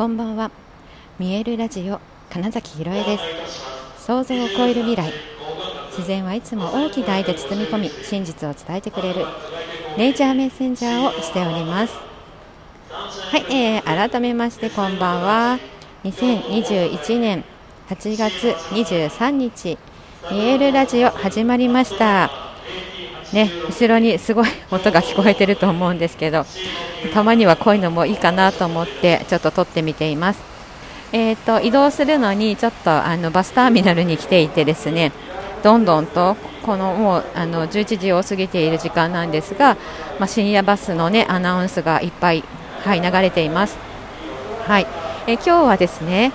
こんばんは。見えるラジオ金崎ひろえです。想像を超える未来。自然はいつも大きな愛で包み込み真実を伝えてくれるネイチャーメッセンジャーをしております。はい、えー、改めましてこんばんは。2021年8月23日見えるラジオ始まりました。ね後ろにすごい音が聞こえてると思うんですけどたまにはこういうのもいいかなと思ってちょっと撮ってみています。えーと、移動するのにちょっとあのバスターミナルに来ていてですねどんどんとこのもうあの11時を過ぎている時間なんですが、まあ、深夜バスの、ね、アナウンスがいっぱい、はい、流れています。はいえ今日はですね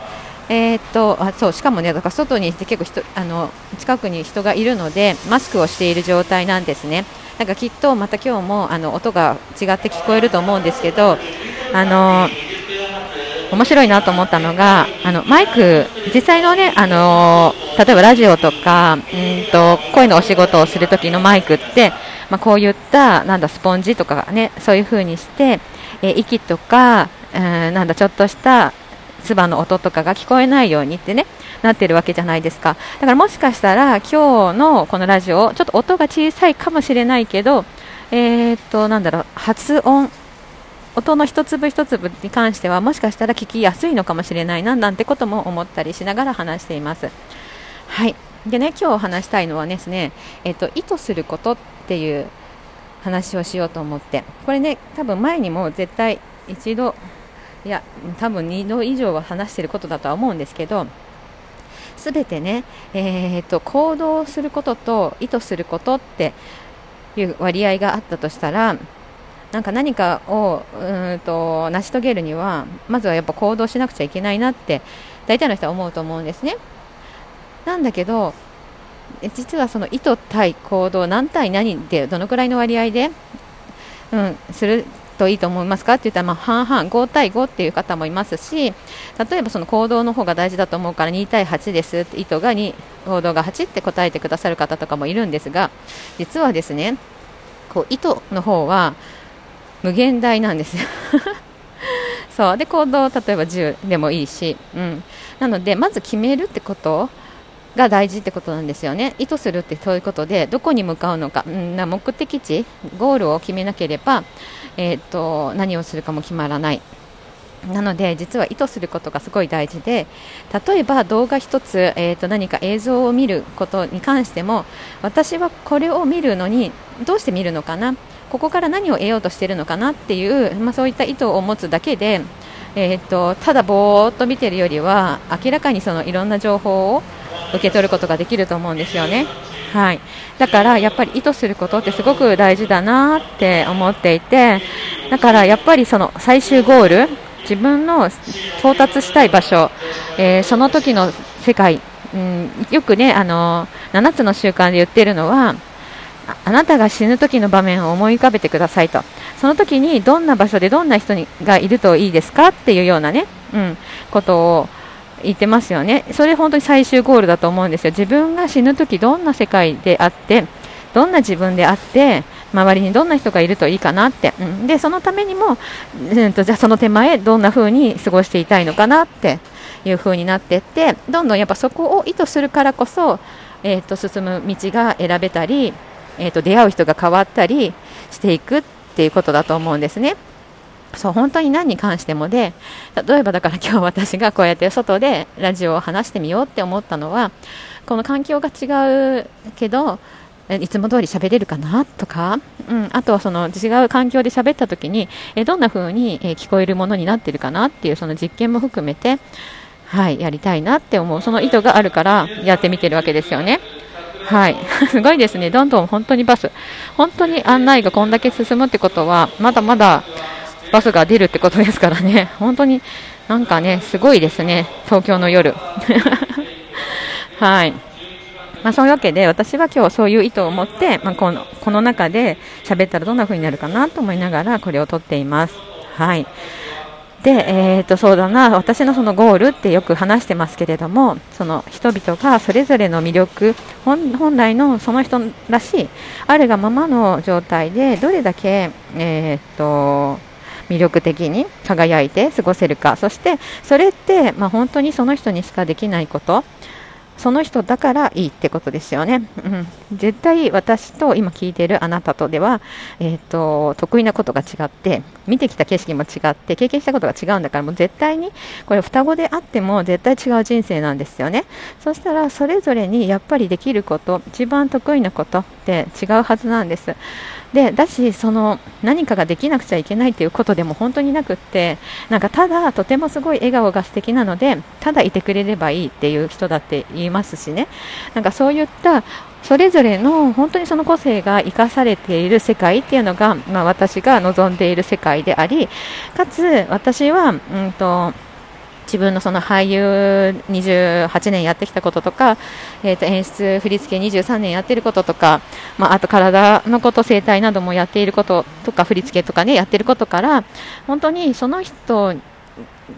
えー、っとあそうしかもねだから外に結構人あの近くに人がいるのでマスクをしている状態なんですね。なんかきっとまた今日もあの音が違って聞こえると思うんですけどあの面白いなと思ったのがあのマイク実際のねあの例えばラジオとかうんと声のお仕事をする時のマイクって、まあ、こういったなんだスポンジとかねそういう風にして、え、息とか、うん、なんだちょっとした唾の音とかが聞こえないようにってねなってるわけじゃないですかだからもしかしたら今日のこのラジオちょっと音が小さいかもしれないけどえー、っとなんだろう発音音の一粒一粒に関してはもしかしたら聞きやすいのかもしれないななんてことも思ったりしながら話しています。はいでね今日話したいのはですね、えっと、意図することっていう話をしようと思ってこれね多分前にも絶対一度いや多分2度以上は話していることだとは思うんですけど全てね、えーと、行動することと意図することっていう割合があったとしたらなんか何かをうんと成し遂げるにはまずはやっぱ行動しなくちゃいけないなって大体の人は思うと思うんですね。なんだけど実はその意図対行動何対何でどのくらいの割合で、うん、するといいと思いますかって言ったら、まあ、半々5対5っていう方もいますし例えばその行動の方が大事だと思うから2対8です意図が2行動が8って答えてくださる方とかもいるんですが実はですねこう意図の方は無限大なんです。よ そう。で行動例えば10でもいいし、うん、なのでまず決めるってことが大事ってことなんですよね。意図するってそういうことでどこに向かうのか、うん、な目的地。ゴールを決めなければえーと、何をするかも決まらない。なので実は意図することがすごい大事で例えば動画1つ、えーと、何か映像を見ることに関しても私はこれを見るのにどうして見るのかな。ここから何を得ようとしているのかなっていう、まあ、そういった意図を持つだけで、えーと、とただぼーっと見ているよりは明らかにそのいろんな情報を受け取ることができると思うんですよね。はい、だからやっぱり意図することってすごく大事だなって思っていてだからやっぱりその最終ゴール自分の到達したい場所、えー、その時の世界、うん、よくねあの7つの習慣で言ってるのはあなたが死ぬ時の場面を思い浮かべてくださいとその時にどんな場所でどんな人にがいるといいですかっていうようなね、うん、ことを言ってますよね、それ本当に最終ゴールだと思うんですよ、自分が死ぬときどんな世界であって、どんな自分であって、周りにどんな人がいるといいかなって、うん、でそのためにも、うんと、じゃあその手前、どんな風に過ごしていたいのかなっていう風になっていって、どんどんやっぱそこを意図するからこそ、えーと、進む道が選べたり、えーと出会う人が変わったりしていくっていうことだと思うんですね。そう本当に何に関してもで例えばだから今日私がこうやって外でラジオを話してみようって思ったのはこの環境が違うけどいつも通り喋れるかなとか、うん、あとはその違う環境で喋った時にえどんな風に聞こえるものになってるかなっていうその実験も含めてはいやりたいなって思うその意図があるからやってみてるわけですよね。はい、すごいですね、どんどん本当にバス、本当に案内がこんだけ進むってことは、まだまだバスが出るってことですからね、本当になんかね、すごいですね、東京の夜。はい。まあ、そういうわけで私は今日そういう意図を持って、まあ、このこの中で喋ったらどんな風になるかなと思いながらこれを撮っています。はい。で、えー、とそうだな。私のそのゴールってよく話してますけれどもその人々がそれぞれの魅力本来のその人らしいあるがままの状態でどれだけ、えーと魅力的に輝いて過ごせるかそしてそれって、まあ、本当にその人にしかできないことその人だからいいってことですよね。うん、絶対私と今聞いているあなたとでは、えーと、得意なことが違って見てきた景色も違って経験したことが違うんだからもう絶対にこれ双子であっても絶対違う人生なんですよね。そしたらそれぞれにやっぱりできること一番得意なことって違うはずなんです。でだしその何かができなくちゃいけないということでも本当になくってなんかただとてもすごい笑顔が素敵なのでただいてくれればいいっていう人だって言いますしね。なんかそういったそれぞれの本当にその個性が生かされている世界っていうのが、まあ、私が望んでいる世界でありかつ私は、うんと自分のその俳優28年やってきたこととか、えー、と演出、振り付け23年やってることとか、まあ、あと体のこと、整体などもやっていることとか、振り付けとかね、やってることから、本当にその人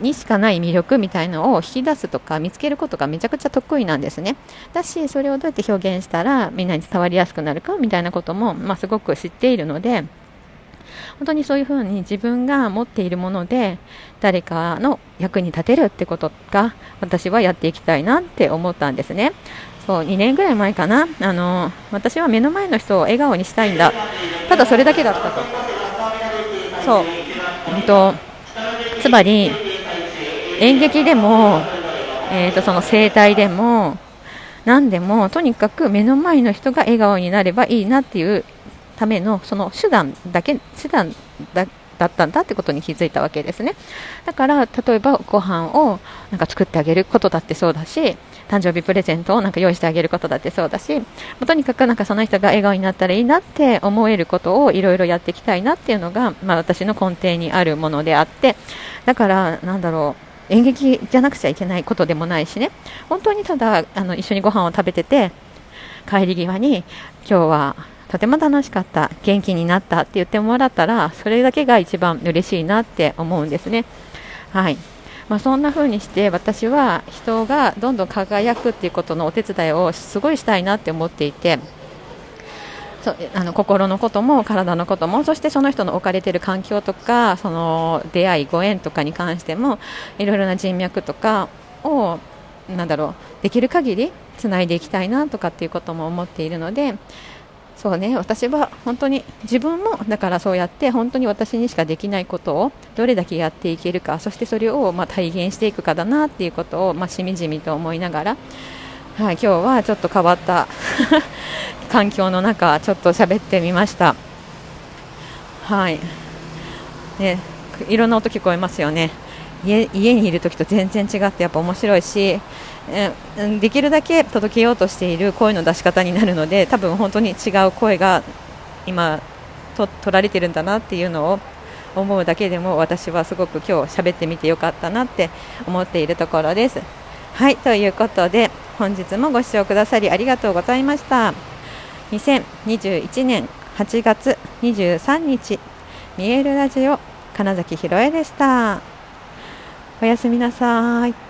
にしかない魅力みたいのを引き出すとか見つけることがめちゃくちゃ得意なんですね。だし、それをどうやって表現したらみんなに伝わりやすくなるかみたいなことも、まあ、すごく知っているので、本当にそういうふうに自分が持っているもので誰かの役に立てるってことが私はやっていきたいなって思ったんですね。そう2年ぐらい前かな。あの私は目の前の人を笑顔にしたいんだ。ただそれだけだったと。そう、うんと、つまり演劇でも、えー、とその声帯でも何でもとにかく目の前の人が笑顔になればいいなっていうためのその手段だけ手段だだったんだってことに気づいたわけですね。だから例えばご飯をなんか作ってあげることだってそうだし誕生日プレゼントをなんか用意してあげることだってそうだしとにかくなんかその人が笑顔になったらいいなって思えることをいろいろやっていきたいなっていうのが、まあ、私の根底にあるものであってだからなんだろう演劇じゃなくちゃいけないことでもないしね。本当にただあの一緒にご飯を食べてて帰り際に今日はとても楽しかった、元気になったって言ってもらったら、それだけが一番嬉しいなって思うんですね。はいまあ、そんな風にして私は人がどんどん輝くっていうことのお手伝いをすごいしたいなって思っていて。そあの心のことも体のこともそしてその人の置かれている環境とかその出会い、ご縁とかに関してもいろいろな人脈とかをなんだろうできる限りつないでいきたいなとかっていうことも思っているのでそうね私は本当に自分もだからそうやって本当に私にしかできないことをどれだけやっていけるかそしてそれをま体現していくかだなっていうことをましみじみと思いながら、はい、今日はちょっと変わった 環境の中ちょっと喋ってみました。はい。ねいろんな音聞こえますよね。家にいる時と全然違ってやっぱ面白いしうんできるだけ届けようとしている声の出し方になるので多分本当に違う声が今と取られてるんだなっていうのを思うだけでも私はすごく今日喋ってみてよかったなって思っているところです。はいということで本日もご視聴くださりありがとうございました。2021年8月23日見えるラジオ金崎ひろえでした。おやすみなさい。